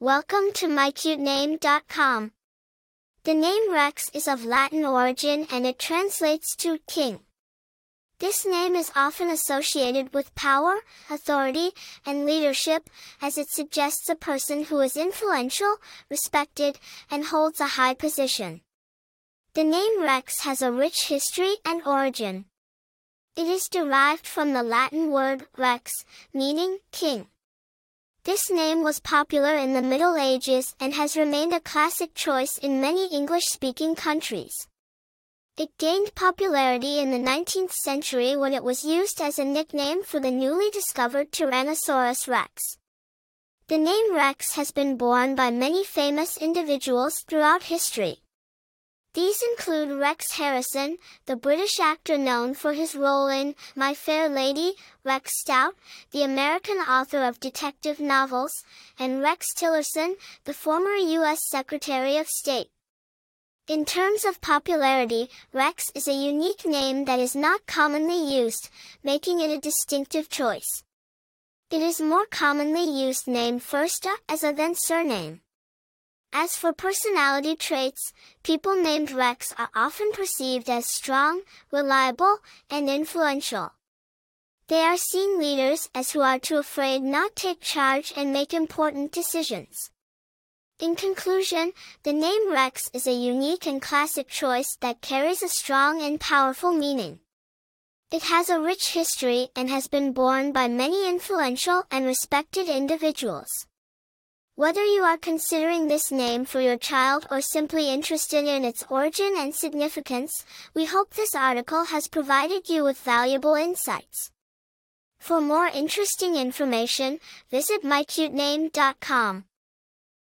Welcome to mycutename.com. The name Rex is of Latin origin and it translates to king. This name is often associated with power, authority, and leadership, as it suggests a person who is influential, respected, and holds a high position. The name Rex has a rich history and origin. It is derived from the Latin word rex, meaning king. This name was popular in the Middle Ages and has remained a classic choice in many English-speaking countries. It gained popularity in the 19th century when it was used as a nickname for the newly discovered Tyrannosaurus rex. The name Rex has been borne by many famous individuals throughout history. These include Rex Harrison, the British actor known for his role in My Fair Lady, Rex Stout, the American author of detective novels, and Rex Tillerson, the former U.S. Secretary of State. In terms of popularity, Rex is a unique name that is not commonly used, making it a distinctive choice. It is more commonly used named first uh, as a than surname. As for personality traits, people named Rex are often perceived as strong, reliable, and influential. They are seen leaders as who are too afraid not take charge and make important decisions. In conclusion, the name Rex is a unique and classic choice that carries a strong and powerful meaning. It has a rich history and has been borne by many influential and respected individuals. Whether you are considering this name for your child or simply interested in its origin and significance, we hope this article has provided you with valuable insights. For more interesting information, visit mycutename.com.